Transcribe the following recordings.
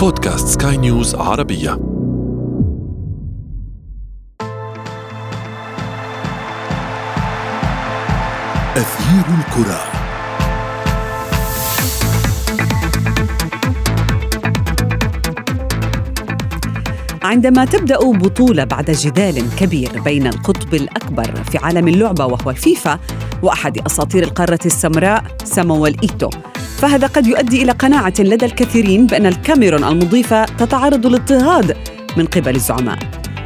بودكاست سكاي نيوز عربية. أثير الكرة. عندما تبدأ بطولة بعد جدال كبير بين القطب الأكبر في عالم اللعبة وهو الفيفا وأحد أساطير القارة السمراء سامويل إيتو فهذا قد يؤدي إلى قناعة لدى الكثيرين بأن الكاميرون المضيفة تتعرض للاضطهاد من قبل الزعماء.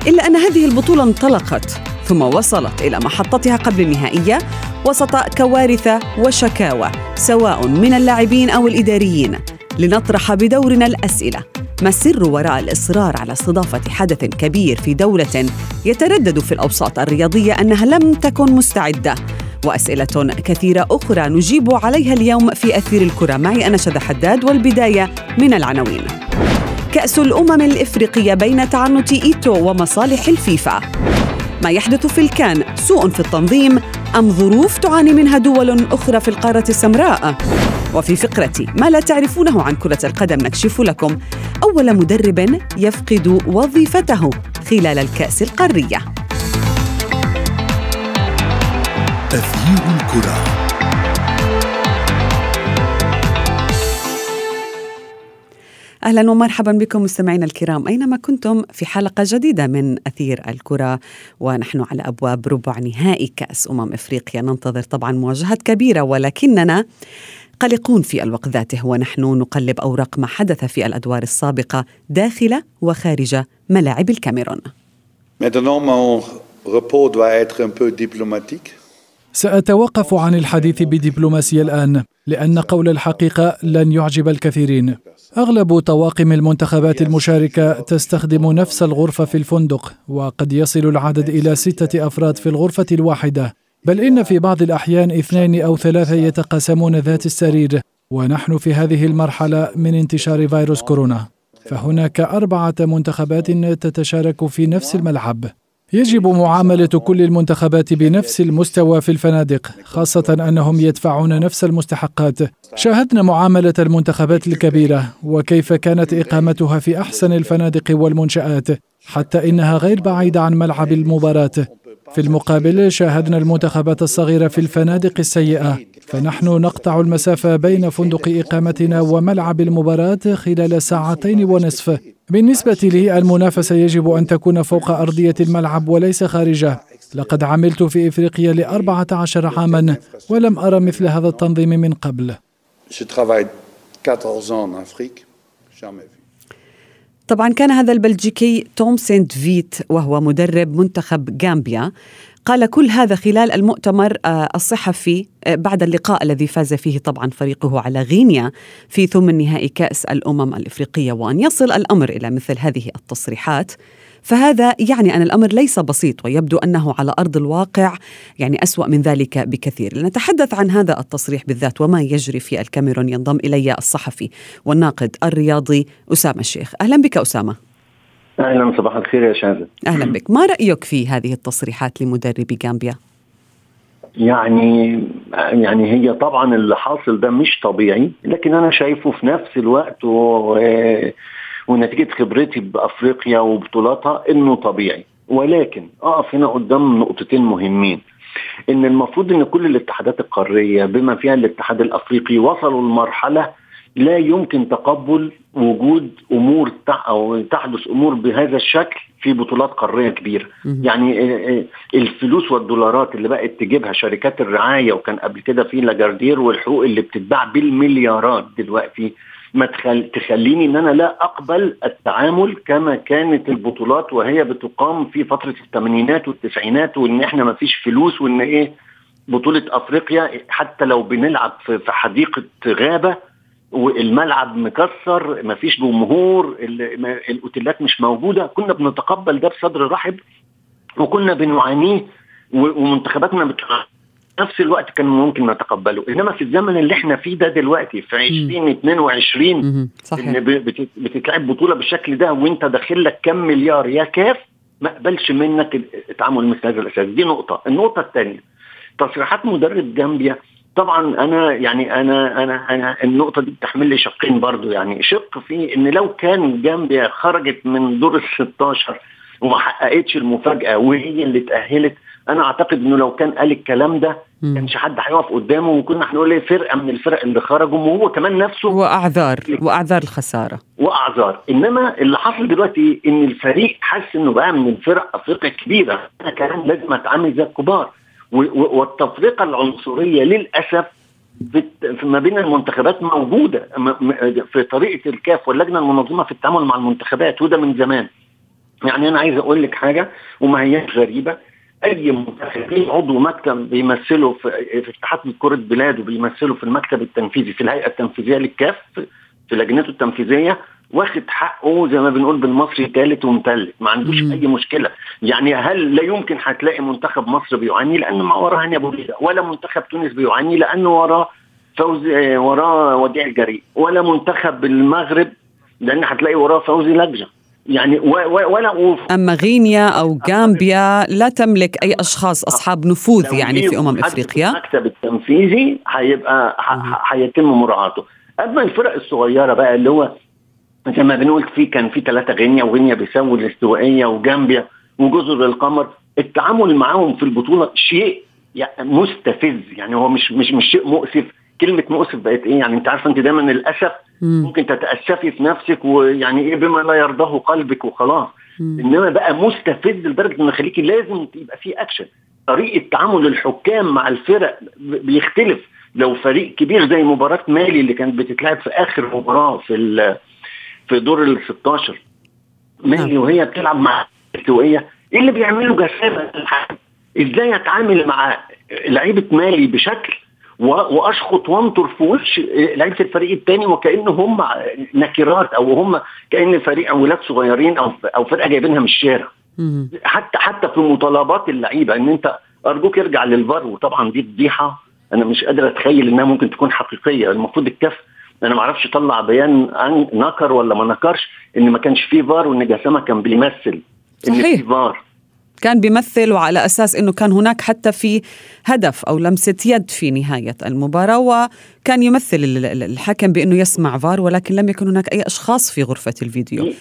إلا أن هذه البطولة انطلقت ثم وصلت إلى محطتها قبل النهائيه وسط كوارث وشكاوى سواء من اللاعبين أو الإداريين. لنطرح بدورنا الأسئلة. ما السر وراء الإصرار على استضافة حدث كبير في دولة يتردد في الأوساط الرياضية أنها لم تكن مستعدة؟ وأسئلة كثيرة أخرى نجيب عليها اليوم في أثير الكرة. معي أنا شذى حداد والبداية من العناوين. كأس الأمم الإفريقية بين تعنت إيتو ومصالح الفيفا. ما يحدث في الكان؟ سوء في التنظيم أم ظروف تعاني منها دول أخرى في القارة السمراء؟ وفي فقره ما لا تعرفونه عن كرة القدم نكشف لكم. أول مدرب يفقد وظيفته خلال الكأس القارية. أثير الكرة أهلا ومرحبا بكم مستمعينا الكرام أينما كنتم في حلقة جديدة من أثير الكرة ونحن على أبواب ربع نهائي كأس أمم إفريقيا ننتظر طبعا مواجهات كبيرة ولكننا قلقون في الوقت ذاته ونحن نقلب أوراق ما حدث في الأدوار السابقة داخل وخارج ملاعب الكاميرون. Maintenant, mon repos doit être un peu diplomatique. سأتوقف عن الحديث بدبلوماسية الآن لأن قول الحقيقة لن يعجب الكثيرين. أغلب طواقم المنتخبات المشاركة تستخدم نفس الغرفة في الفندق وقد يصل العدد إلى ستة أفراد في الغرفة الواحدة. بل إن في بعض الأحيان اثنين أو ثلاثة يتقاسمون ذات السرير ونحن في هذه المرحلة من انتشار فيروس كورونا. فهناك أربعة منتخبات تتشارك في نفس الملعب. يجب معاملة كل المنتخبات بنفس المستوى في الفنادق، خاصة أنهم يدفعون نفس المستحقات. شاهدنا معاملة المنتخبات الكبيرة وكيف كانت إقامتها في أحسن الفنادق والمنشآت، حتى إنها غير بعيدة عن ملعب المباراة. في المقابل شاهدنا المنتخبات الصغيرة في الفنادق السيئة، فنحن نقطع المسافة بين فندق إقامتنا وملعب المباراة خلال ساعتين ونصف. بالنسبة لي المنافسة يجب أن تكون فوق أرضية الملعب وليس خارجه لقد عملت في إفريقيا لأربعة عشر عاما ولم أرى مثل هذا التنظيم من قبل. طبعا كان هذا البلجيكي توم سينت فيت وهو مدرب منتخب غامبيا. قال كل هذا خلال المؤتمر آه، الصحفي آه، بعد اللقاء الذي فاز فيه طبعا فريقه على غينيا في ثمن نهائي كأس الأمم الإفريقية. وأن يصل الأمر إلى مثل هذه التصريحات فهذا يعني أن الأمر ليس بسيط ويبدو أنه على أرض الواقع يعني أسوأ من ذلك بكثير. لنتحدث عن هذا التصريح بالذات وما يجري في الكاميرون ينضم إلي الصحفي والناقد الرياضي أسامة الشيخ. أهلا بك أسامة. أهلا صباح الخير يا شاذة أهلا بك. ما رأيك في هذه التصريحات لمدرب غامبيا؟ يعني يعني هي طبعا اللي حاصل ده مش طبيعي لكن أنا شايفه في نفس الوقت و... ونتيجه خبرتي بأفريقيا وبطولاتها إنه طبيعي. ولكن أقف هنا قدام نقطتين مهمين. إن المفروض إن كل الاتحادات القارية بما فيها الاتحاد الأفريقي وصلوا لمرحلة لا يمكن تقبل وجود أمور أو تحدث أمور بهذا الشكل في بطولات قارية كبيرة. يعني الفلوس والدولارات اللي بقت تجيبها شركات الرعاية وكان قبل كده في لاجاردير والحقوق اللي بتتباع بالمليارات دلوقتي ما تخل... تخليني إن أنا لا أقبل التعامل كما كانت البطولات وهي بتقام في فترة الثمانينات والتسعينات وإن إحنا ما فيش فلوس وإن إيه بطولة أفريقيا حتى لو بنلعب في حديقة غابة والملعب مكسر مفيش جمهور ال- ما- الأوتيلات مش موجودة كنا بنتقبل ده بصدر رحب وكنا بنعانيه ومنتخباتنا بت... نفس الوقت كان ممكن نتقبله. إنما في الزمن اللي إحنا فيه ده دلوقتي في 2022 مهم. صحيح. إن بتتلعب بطولة بالشكل ده وإنت داخل لك كام مليار يا كاف ما اقبلش منك التعامل مثل هذا الأساس. دي نقطة. النقطة الثانية تصريحات مدرب جامبيا. طبعا أنا يعني أنا أنا أنا النقطة دي بتحمل لي شقين برضو. يعني شق في إن لو كان جامبيا خرجت من دور ال 16 وما حققتش المفاجأة وهي اللي اتاهلت أنا اعتقد انه لو كان قال الكلام ده. كانش حد هيقف قدامه وكنا هنقول إيه فرقة من الفرق اللي خرجوا وهو كمان نفسه وأعذار وأعذار الخسارة. وأعذار. إنما اللي حصل دلوقتي إن الفريق حس إنه بقى من الفرق أفريقيا كبيره أنا كمان لازم اتعامل زي الكبار. والتفرقة العنصرية للأسف ما بين المنتخبات موجودة. في طريقة الكاف واللجنة المنظمة في التعامل مع المنتخبات وده من زمان. يعني أنا عايز أقول لك حاجة وما هياش غريبة. أي منتخب ليه عضو مكتب بيمثله في, في اتحاد كرة بلاده بيمثله في المكتب التنفيذي في الهيئة التنفيذية للكاف في لجنته التنفيذية واخد حقه زي ما بنقول بالمصري ثالث ومثلث ما عندوش مم. أي مشكلة. يعني هل لا يمكن هتلاقي منتخب مصر بيعاني؟ لأن ما وراه هاني أبو ريده ولا منتخب تونس بيعاني لأنه وراه فوزي آه، وراه وديع الجريء ولا منتخب المغرب لأن هتلاقي وراه فوزي لجنة. يعني ولا وف- أما غينيا أو غامبيا لا تملك أي أشخاص أصحاب نفوذ لو يعني في جه أمم حد إفريقيا؟ المكتب التنفيذي هيبقى ح- هيتم مراعاته. أما الفرق الصغيرة بقى اللي هو زي ما بنقول في كان في ثلاثة غينيا وغينيا بيساو الاستوائية وجامبيا وجزر القمر التعامل معاهم في البطولة شيء يعني مستفز. يعني هو مش مش مش شيء مؤسف. كلمة مؤسف بقت إيه يعني أنت عارفة أنت دايما الاسف مم. ممكن تتأسفي في نفسك ويعني إيه بما لا يرضاه قلبك وخلاص. إنما بقى مستفز لدرجة ان خليكي لازم يبقى في اكشن طريقة تعامل الحكام مع الفرق بيختلف لو فريق كبير زي مباراة مالي اللي كانت بتتلعب في آخر مباراة في في دور ال 16 مالي نعم. وهي بتلعب مع الاستوائيه إيه اللي بيعمله جسامة؟ إزاي أتعامل مع لعيبة مالي بشكل وأشخط وانطر في وش لعيبة الفريق الثاني وكانه هم نكرات أو هم كأن فريق أولاد صغيرين أو أو فرقة جايبينها من الشارع. حتى حتى في مطالبات اللعيبة إن أنت أرجوك ارجع للفار وطبعا دي فضيحة. أنا مش قادر أتخيل إنها ممكن تكون حقيقية. المفروض الكاف أنا ما أعرفش طلع بيان عن نكر ولا ما نكرش إن ما كانش فيه فار وإن جسامة كان بيمثل. إن صحيح. في فار. كان بيمثل وعلى أساس إنه كان هناك حتى في هدف أو لمسة يد في نهاية المباراة وكان يمثل ال- ال- الحكم بأنه يسمع فار ولكن لم يكن هناك أي أشخاص في غرفة الفيديو.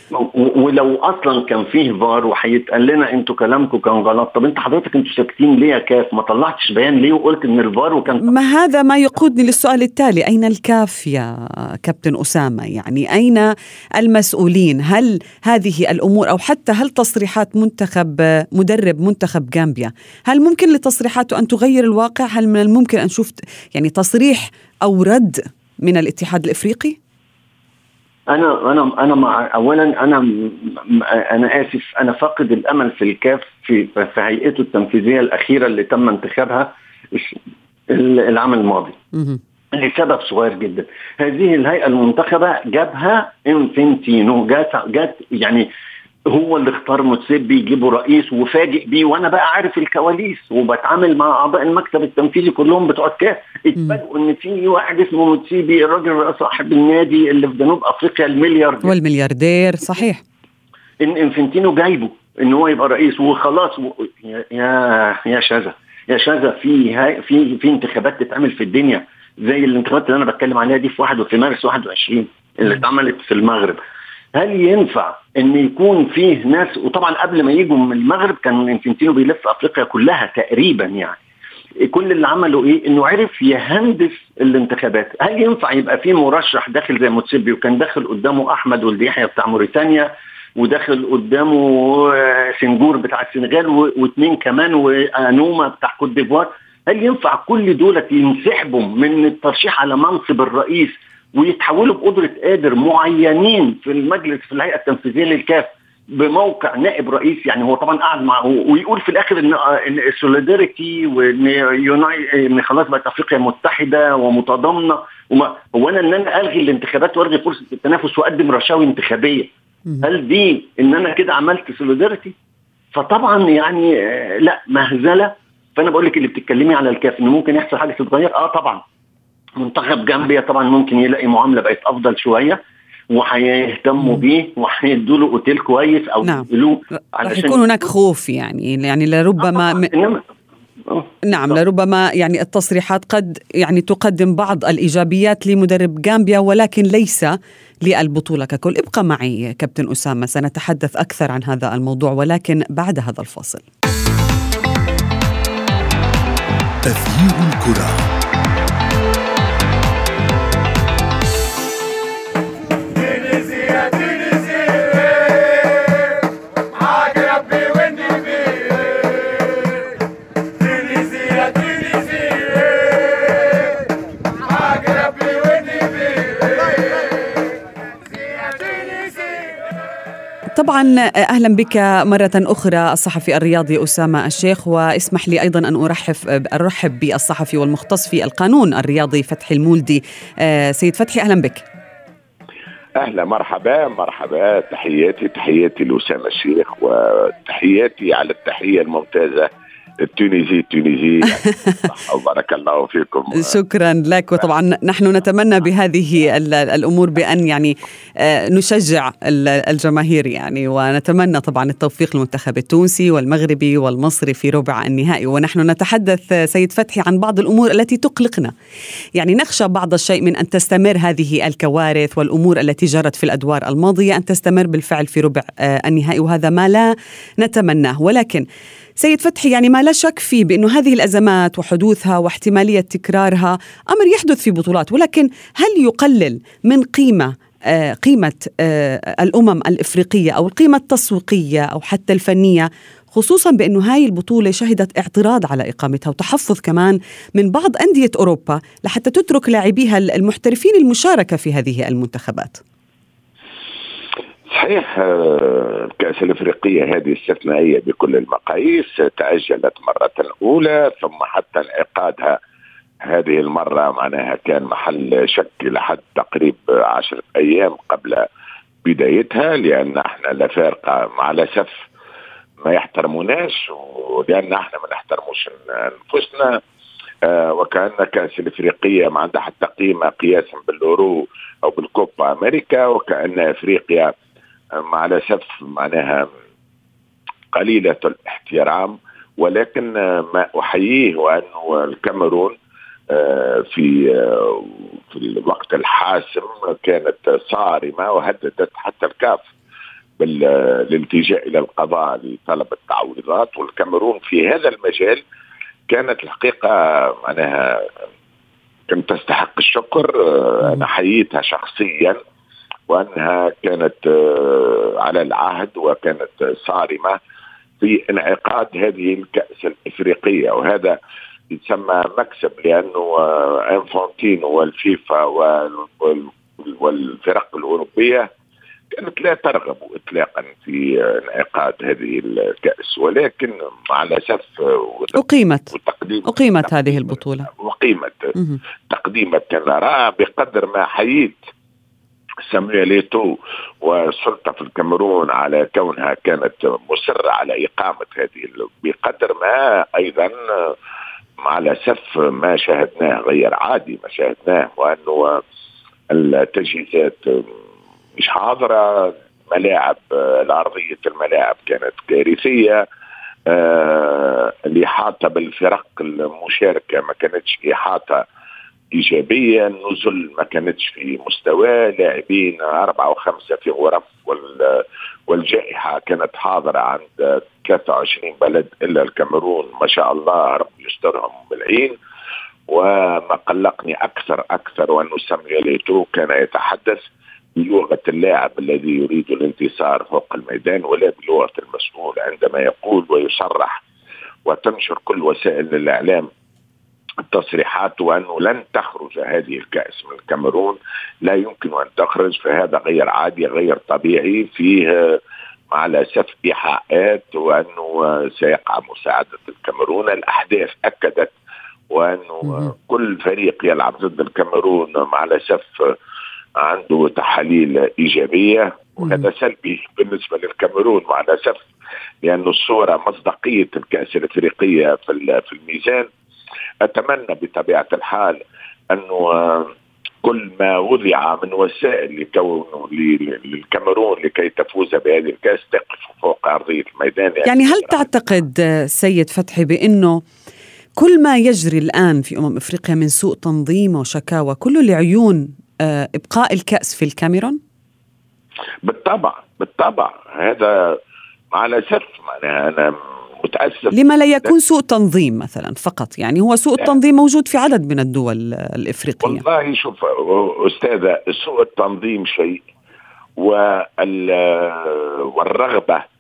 ولو أصلا كان فيه فار وهيتقال لنا أنتوا كلامكم كان غلط. طب أنت حضرتك أنتوا ساكتين ليه يا كاف؟ ما طلعتش بيان ليه وقلت إن الفار وكان ما هذا ما يقودني للسؤال التالي. أين الكاف يا كابتن أسامة؟ يعني أين المسؤولين؟ هل هذه الأمور أو حتى هل تصريحات منتخب مدرب منتخب غامبيا هل ممكن لتصريحاته أن تغير الواقع؟ هل من الممكن أن نشوف يعني تصريح أو رد من الاتحاد الإفريقي؟ أنا أنا أنا مع اولا أنا أنا آسف أنا فاقد الأمل في الكاف في في هيئته التنفيذية الأخيرة اللي تم انتخابها العام الماضي. لسبب صغير جدا. هذه الهيئة المنتخبة جابها انفنتينو جات جات يعني هو اللي اختار موتسيبي يجيبه رئيس وفاجئ بيه وأنا بقى عارف الكواليس وبتعامل مع أعضاء المكتب التنفيذي كلهم بتوع الكاف اتفاجئوا إن في واحد اسمه موتسيبي الراجل صاحب النادي اللي في جنوب أفريقيا المليار والملياردير صحيح. إن إنفنتينو جايبه إن هو يبقى رئيس وخلاص. و... يا يا يا شذا يا شذا في هاي في في انتخابات تتعمل في الدنيا زي الانتخابات اللي أنا بتكلم عليها دي في 1 في مارس 21 اللي اتعملت في المغرب. هل ينفع إن يكون فيه ناس؟ وطبعا قبل ما يجوا من المغرب كان إنفنتينو بيلف أفريقيا كلها تقريبا يعني. كل اللي عمله إيه؟ إنه عرف يهندس الانتخابات. هل ينفع يبقى في مرشح داخل زي موتسيبي وكان داخل قدامه أحمد ولد يحيى بتاع موريتانيا وداخل قدامه آه، سنجور بتاع السنغال واثنين كمان وأنوما بتاع كوت ديفوار؟ هل ينفع كل دولة ينسحبوا من الترشيح على منصب الرئيس ويتحولوا بقدرة قادر معينين في المجلس في الهيئة التنفيذية للكاف بموقع نائب رئيس يعني هو طبعا قاعد معه ويقول في الآخر إن إن ال solidarity وإن unity إن خلاص بقت أفريقيا متحدة ومتضامنة. وما هو أنا إن أنا ألغي الانتخابات وألغي فرصة التنافس وأقدم رشاوي انتخابية. هل دي إن أنا كده عملت سوليداريتي فطبعا يعني آه، لا مهزلة. فأنا بقول لك اللي بتتكلمي على الكاف إن ممكن يحصل حاجة تتغير. آه طبعا. منتخب جامبيا طبعا ممكن يلاقي معاملة بقت أفضل شوية وهيهتموا بيه وهيدوا له أوتيل كويس أو نعم. يدوا رح يكون هناك خوف يعني يعني لربما م... انما نعم لربما يعني التصريحات قد يعني تقدم بعض الإيجابيات لمدرب غامبيا ولكن ليس للبطولة ككل. ابقى معي كابتن أسامة سنتحدث أكثر عن هذا الموضوع ولكن بعد هذا الفاصل. تغيير الكرة. طبعا أهلا بك مرة أخرى الصحفي الرياضي أسامة الشيخ. واسمح لي أيضا أن أرحب أرحب بالصحفي والمختص في القانون الرياضي فتحي المولدي. آه، سيد فتحي أهلا بك. أهلا مرحبا مرحبا. تحياتي تحياتي لأسامة الشيخ وتحياتي على التحية الممتازة التونسي التونسي. بارك الله فيكم. شكرا لك. وطبعا نحن نتمنى بهذه الأمور بأن يعني آه، نشجع الجماهير يعني. ونتمنى طبعا التوفيق للمنتخب التونسي والمغربي والمصري في ربع النهائي. ونحن نتحدث سيد فتحي عن بعض الأمور التي تقلقنا. يعني نخشى بعض الشيء من أن تستمر هذه الكوارث والأمور التي جرت في الأدوار الماضية أن تستمر بالفعل في ربع آه، النهائي. وهذا ما لا نتمناه. ولكن سيد فتحي يعني ما لا شك فيه بأنه هذه الأزمات وحدوثها واحتمالية تكرارها أمر يحدث في بطولات ولكن هل يقلل من قيمة آه، قيمة آه، الأمم الإفريقية أو القيمة التسويقية أو حتى الفنية خصوصا بأنه هاي البطولة شهدت اعتراض على إقامتها وتحفظ كمان من بعض أندية أوروبا لحتى تترك لاعبيها المحترفين المشاركة في هذه المنتخبات؟ صحيح آه، الكأس الأفريقية هذه استثنائية بكل المقاييس تأجلت مرة أولى ثم حتى انعقادها هذه المرة معناها كان محل شك لحد تقريب عشرة أيام قبل بدايتها لأن إحنا لا فارقة مع الأسف ما يحترموناش ولأن إحنا ما نحترموش أنفسنا. آه وكأن كأس الإفريقية ما عندها حتى قيمة قياسا بالأورو أو بالكوبا أمريكا وكأن أفريقيا مع الاسف معناها قليلة الاحترام ولكن ما أحييه وانه الكاميرون آه، في آه، في الوقت الحاسم كانت صارمة وهددت حتى الكاف بالالتجاء إلى القضاء لطلب التعويضات والكاميرون في هذا المجال كانت الحقيقة معناها كانت تستحق الشكر آه، أنا حييتها شخصيا. وأنها كانت آه، على العهد وكانت صارمة في انعقاد هذه الكأس الإفريقية. وهذا يسمى مكسب لأنه آه، انفونتينو والفيفا والفرق الأوروبية كانت لا ترغب اطلاقا في انعقاد هذه الكأس. ولكن مع الأسف أقيمت. أقيمت هذه البطولة. أقيمت تقديمت نرى بقدر ما حييت سامويل ايتو والسلطه في الكاميرون على كونها كانت مصرة على إقامة هذه بقدر ما أيضا مع الاسف ما شاهدناه غير عادي ما شاهدناه وأنه التجهيزات مش حاضرة ملاعب الارضيه الملاعب كانت كارثية آه الإحاطة بالفرق المشاركة ما كانتش إحاطة إيجابية النزل ما كانتش في مستوى لاعبين أربعة وخمسة في غرف والجائحة كانت حاضرة عند 23 بلد إلا الكاميرون. ما شاء الله رب يسترهم بالعين. وما قلقني أكثر أكثر وانه سامويل ايتو كان يتحدث بلغة اللاعب الذي يريد الانتصار فوق الميدان ولا بلغة المسؤول عندما يقول ويصرح. وتنشر كل وسائل الإعلام التصريحات وأنه لن تخرج هذه الكأس من الكاميرون لا يمكن أن تخرج فهذا غير عادي غير طبيعي فيه مع الاسف إيحاءات وأنه سيقع مساعدة الكاميرون. الأحداث أكدت وأنه كل فريق يلعب ضد الكاميرون مع الاسف عنده تحاليل إيجابية وهذا سلبي بالنسبة للكاميرون مع الاسف لأنه الصورة مصداقية الكأس الإفريقية في الميزان. أتمنى بطبيعة الحال انه آه، كل ما وضع من وسائل لكونه للكاميرون لكي تفوز بهذه الكأس تقف فوق أرضية الميدان يعني, يعني هل تعتقد سيد فتحي بأنه كل ما يجري الآن في أمم إفريقيا من سوء تنظيم وشكاوى كله لعيون آه، إبقاء الكأس في الكاميرون؟ بالطبع بالطبع هذا على معناها أنا متأسف لما لا يكون سوء تنظيم مثلا فقط يعني هو سوء التنظيم موجود في عدد من الدول الإفريقية. والله شوف أستاذة سوء التنظيم شيء والرغبة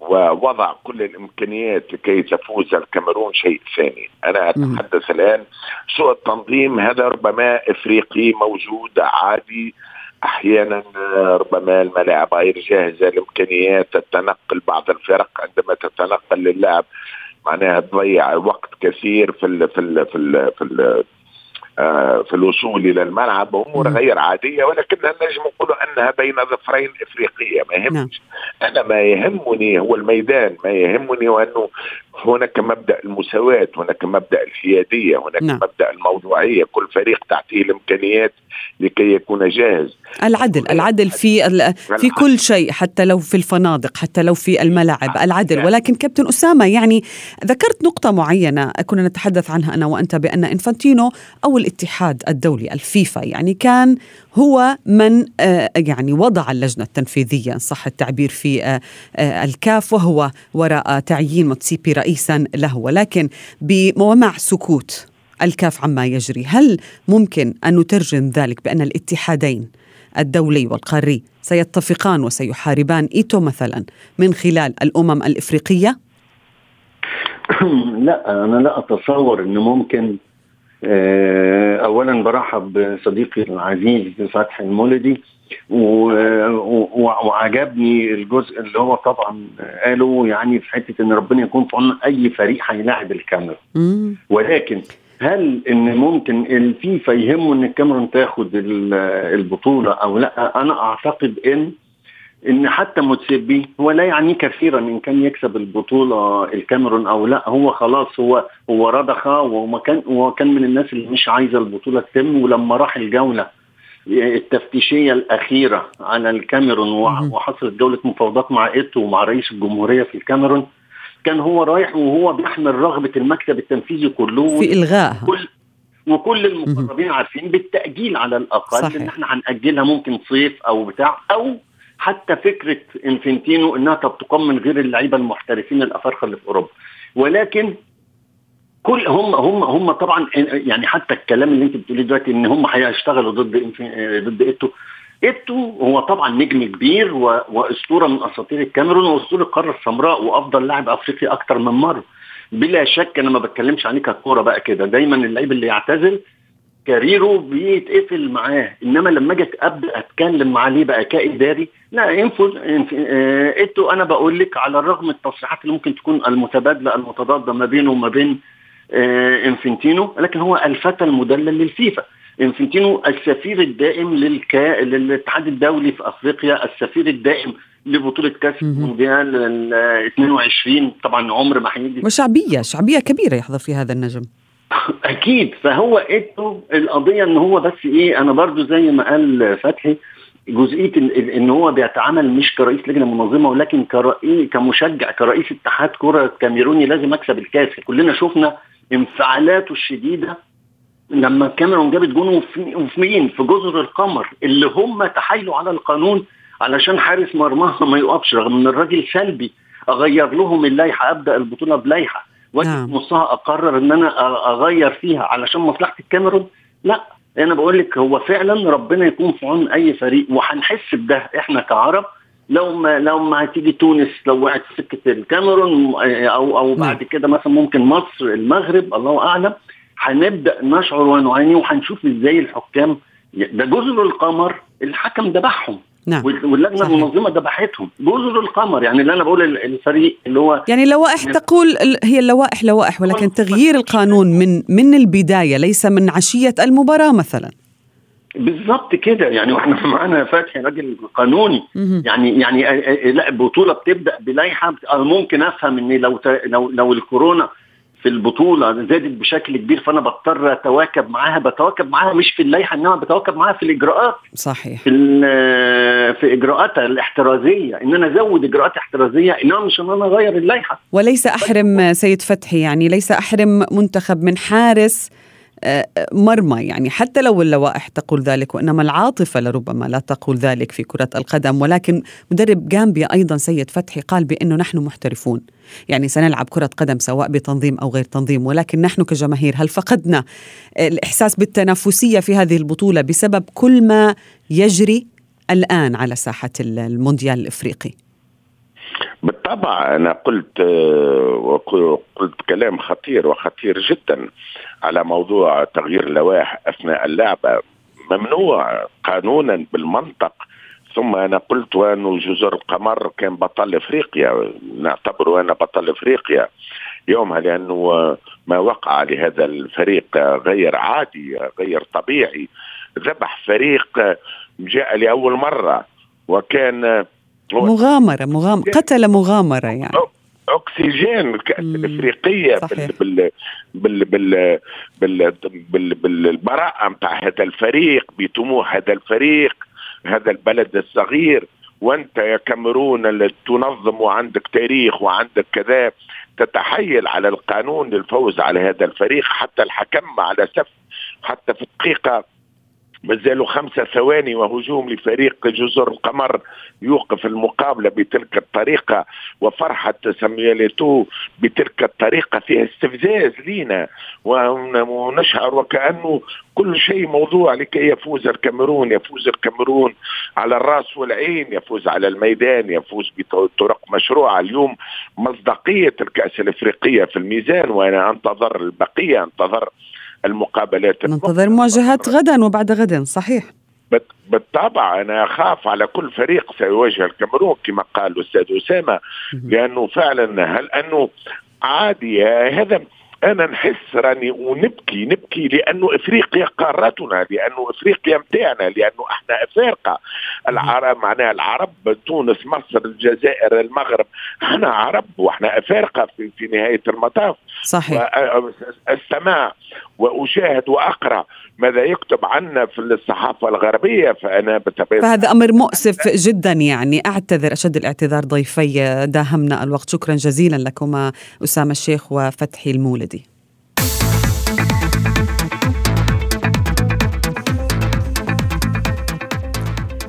ووضع كل الإمكانيات لكي تفوز الكاميرون شيء ثاني، أنا أتحدث الآن سوء التنظيم هذا ربما إفريقي موجود عادي أحيانا ربما الملاعب غير جاهزة الإمكانيات التنقل بعض الفرق عندما تتنقل للعب. معناها تضيع وقت كثير في ال في ال في ال في ال آه، في الوصول إلى الملعب. أمور غير عادية ولكنها نجم نقول أنها بين ظفرين إفريقية. ما يهمش. نعم. أنا ما يهمني هو الميدان ما يهمني وانه هناك مبدأ المساواة هناك مبدأ الحياديه هناك نعم. مبدأ الموضوعية. كل فريق تعطيه الإمكانيات لكي يكون جاهز. العدل العدل في في كل شيء حتى لو في الفنادق حتى لو في الملاعب العدل. ولكن كابتن أسامة يعني ذكرت نقطة معينة كنا نتحدث عنها أنا وأنت بأن إنفانتينو أو الاتحاد الدولي الفيفا يعني كان هو من آه، يعني وضع اللجنة التنفيذية إن صح التعبير في آه، آه، الكاف وهو وراء تعيين موتسيبي رئيسا له ولكن بموامع سكوت الكاف عما يجري هل ممكن أن نترجم ذلك بأن الاتحادين الدولي والقاري سيتفقان وسيحاربان إيتو مثلا من خلال الأمم الإفريقية؟ لا أنا لا أتصور أنه ممكن آه، أولا برحب بصديقي العزيز فتحي المولدي وعجبني الجزء اللي هو طبعا قاله يعني في حتة إن ربنا يكون في عون أي فريق هيلاعب الكاميرون. ولكن هل إن ممكن الفيفا يهمه إن الكاميرون تاخد البطولة أو لأ؟ أنا أعتقد إن إن حتى موتسيبي هو لا يعني كثيرا إن كان يكسب البطولة الكاميرون أو لا هو خلاص هو هو رضخ وما كان هو كان من الناس اللي مش عايزة البطولة تتم ولما راح الجولة التفتيشية الأخيرة على الكاميرون وحصلت جولة مفاوضات مع إيتو ومع رئيس الجمهورية في الكاميرون كان هو رايح وهو بيحمل رغبة المكتب التنفيذي كله في الغائها كل وكل المقربين عارفين بالتأجيل على الأقل صحيح. إن إحنا هنأجلها ممكن صيف أو بتاع أو حتى فكرة إنفنتينو إنها تقام من غير اللعيبة المحترفين الأفارقة اللي في أوروبا. ولكن كل هم هم هم طبعا يعني حتى الكلام اللي أنت بتقوليه دلوقتي إن هم هيشتغلوا ضد ضد إيتو. إيتو هو طبعا نجم كبير وأسطورة من أساطير الكاميرون وأسطورة القارة السمراء وأفضل لاعب أفريقي أكتر من مرة. بلا شك أنا ما بتكلمش عليه ككورة بقى كده. دايما اللعيب اللي يعتزل career ه بيتقفل معاه. إنما لما أجي أبدأ أتكلم عليه بقى كإداري لا انفو إيتو أنا بقول لك على الرغم التصريحات اللي ممكن تكون المتبادلة المتضادة ما بينه وما بين آه، إنفنتينو لكن هو الفتى المدلل للفيفا. إنفنتينو السفير الدائم للكا... للاتحاد الدولي في أفريقيا السفير الدائم لبطولة كأس المونديال ال 22 طبعا عمر ما هيجي وشعبية شعبية كبيرة يحظى في هذا النجم. أكيد. فهو ايتو القضية إن هو بس إيه أنا برضو زي ما قال فتحي جزئية ان هو بيتعامل مش كرئيس لجنة منظمة ولكن كرئيس كمشجع كرئيس اتحاد كرة كاميروني لازم أكسب الكاس. كلنا شفنا انفعالاته الشديدة لما الكاميرون جابت جون وفي مين؟ في جزر القمر اللي هم تحايلوا على القانون علشان حارس مرماها ما يقفش رغم إن الراجل سلبي اغير لهم اللائحة أبدأ البطولة بلائحة. واجي نعم. نصها أقرر إن أنا أغير فيها علشان مصلحة الكاميرون لا أنا بقول لك هو فعلا ربنا يكون في عون أي فريق وهنحس بده إحنا كعرب لو ما لو ما هتيجي تونس لو وقعت في سكة الكاميرون أو أو نعم. بعد كده مثلا ممكن مصر المغرب الله أعلم هنبدأ نشعر ونعاني وهنشوف إزاي الحكام ده جزر القمر الحكم ذبحهم نعم. واللجنة المنظمة ذبحتهم. جزر القمر يعني اللي أنا بقول الفريق اللي هو يعني اللوائح تقول هي اللوائح لوائح ولكن تغيير القانون من من البداية ليس من عشية المباراة مثلا. بالظبط كده. يعني وإحنا معانا فتحي راجل قانوني. يعني يعني لا البطوله بتبدأ بلائحة. ممكن أفهم إن لو لو لو الكورونا في البطولة زادت بشكل كبير فأنا بضطر أتواكب معاها بتواكب معاها مش في اللائحة إنما بتواكب معاها في الإجراءات. صحيح. في في إجراءاتها الاحترازية إن أنا أزود إجراءات احترازية إنما مش إن أنا أغير اللائحة. وليس أحرم سيد فتحي يعني ليس أحرم منتخب من حارس مرمى يعني حتى لو اللوائح تقول ذلك وإنما العاطفة لربما لا تقول ذلك في كرة القدم. ولكن مدرب جامبيا أيضا سيد فتحي قال بأنه نحن محترفون. يعني سنلعب كرة قدم سواء بتنظيم أو غير تنظيم ولكن نحن كجماهير هل فقدنا الإحساس بالتنافسية في هذه البطولة بسبب كل ما يجري الآن على ساحة المونديال الإفريقي؟ بالطبع أنا قلت قلت كلام خطير وخطير جدا على موضوع تغيير اللوائح أثناء اللعبه ممنوع قانونا بالمنطق. ثم أنا قلت وانه جزر القمر كان بطل إفريقيا. نعتبره أنا بطل إفريقيا يومها لأنه ما وقع لهذا الفريق غير عادي غير طبيعي. ذبح فريق جاء لأول مرة وكان مغامرة مغامرة قتل مغامرة يعني. اكسجين الكاس الافريقيه بال بال بال بال بال بالبراءه نتاع هذا الفريق بطموح هذا الفريق هذا البلد الصغير. وأنت يا كاميرون تنظم وعندك تاريخ وعندك كذا تتحايل على القانون للفوز على هذا الفريق حتى الحكم على سف حتى في دقيقه مازالوا خمسة ثواني وهجوم لفريق جزر القمر يوقف المقابلة بتلك الطريقة. وفرحة سامياليتو بتلك الطريقة فيها استفزاز لينا. ونشعر وكأنه كل شيء موضوع لكي يفوز الكاميرون. يفوز الكاميرون على الرأس والعين يفوز على الميدان يفوز بطرق مشروعة. اليوم مصداقية الكأس الإفريقية في الميزان. وأنا أنتظر البقية أنتظر المقابلات ننتظر مواجهات غدا وبعد غد صحيح. بالطبع أنا أخاف على كل فريق سيواجه الكاميرون كما قال الأستاذ أسامة لأنه فعلا هل أنه عادي هذا أنا نحس راني ونبكي نبكي لأنه إفريقيا قارتنا لأنه إفريقيا متاعنا لأنه إحنا أفارقة. العرب معناها العرب تونس مصر الجزائر المغرب إحنا عرب وإحنا أفارقة في, في نهاية المطاف. صحيح. السماع وأشاهد وأقرأ ماذا يكتب عنا في الصحافة الغربية فأنا بتبين فهذا أمر مؤسف جدا يعني. أعتذر أشد الاعتذار ضيفي داهمنا الوقت. شكرا جزيلا لكما أسامة الشيخ وفتحي المولدي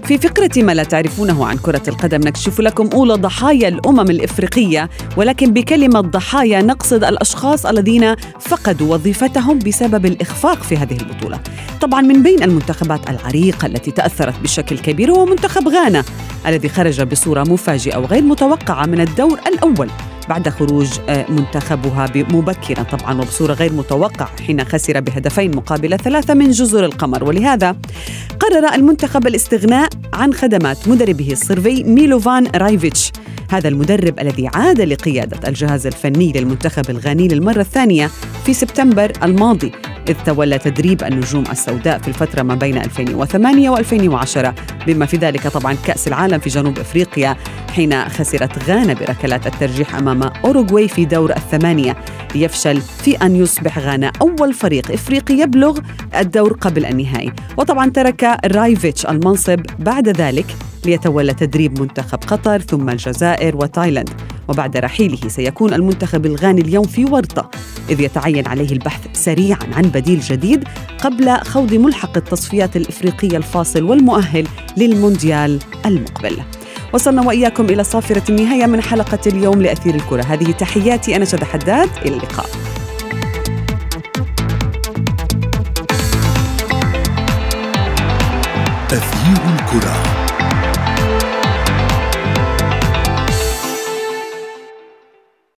في فقرة ما لا تعرفونه عن كرة القدم نكشف لكم أولى ضحايا الأمم الإفريقية ولكن بكلمة ضحايا نقصد الأشخاص الذين فقدوا وظيفتهم بسبب الإخفاق في هذه البطولة. طبعا من بين المنتخبات العريقة التي تأثرت بشكل كبير هو منتخب غانا الذي خرج بصورة مفاجئة وغير متوقعة من الدور الأول. بعد خروج آه، منتخبها مبكرا طبعا وبصورة غير متوقعة حين خسر بهدفين مقابل ثلاثة من جزر القمر. ولهذا قرر المنتخب الاستغناء عن خدمات مدربه الصربي ميلوفان رايفيتش هذا المدرب الذي عاد لقيادة الجهاز الفني للمنتخب الغاني للمرة الثانية في سبتمبر الماضي إذ تولى تدريب النجوم السوداء في الفترة ما بين 2008 و2010 بما في ذلك طبعا كأس العالم في جنوب إفريقيا حين خسرت غانا بركلات الترجيح أمام أوروغواي في دور الثمانية. ليفشل في أن يصبح غانا أول فريق إفريقي يبلغ الدور قبل النهائي. وطبعا ترك رايفيتش المنصب بعد ذلك ليتولى تدريب منتخب قطر ثم الجزائر وتايلاند. وبعد رحيله سيكون المنتخب الغاني اليوم في ورطة إذ يتعين عليه البحث سريعا عن بديل جديد قبل خوض ملحق التصفيات الإفريقية الفاصل والمؤهل للمونديال المقبل. وصلنا وإياكم إلى صافرة النهاية من حلقة اليوم لأثير الكرة. هذه تحياتي أنا شد حداد. إلى اللقاء.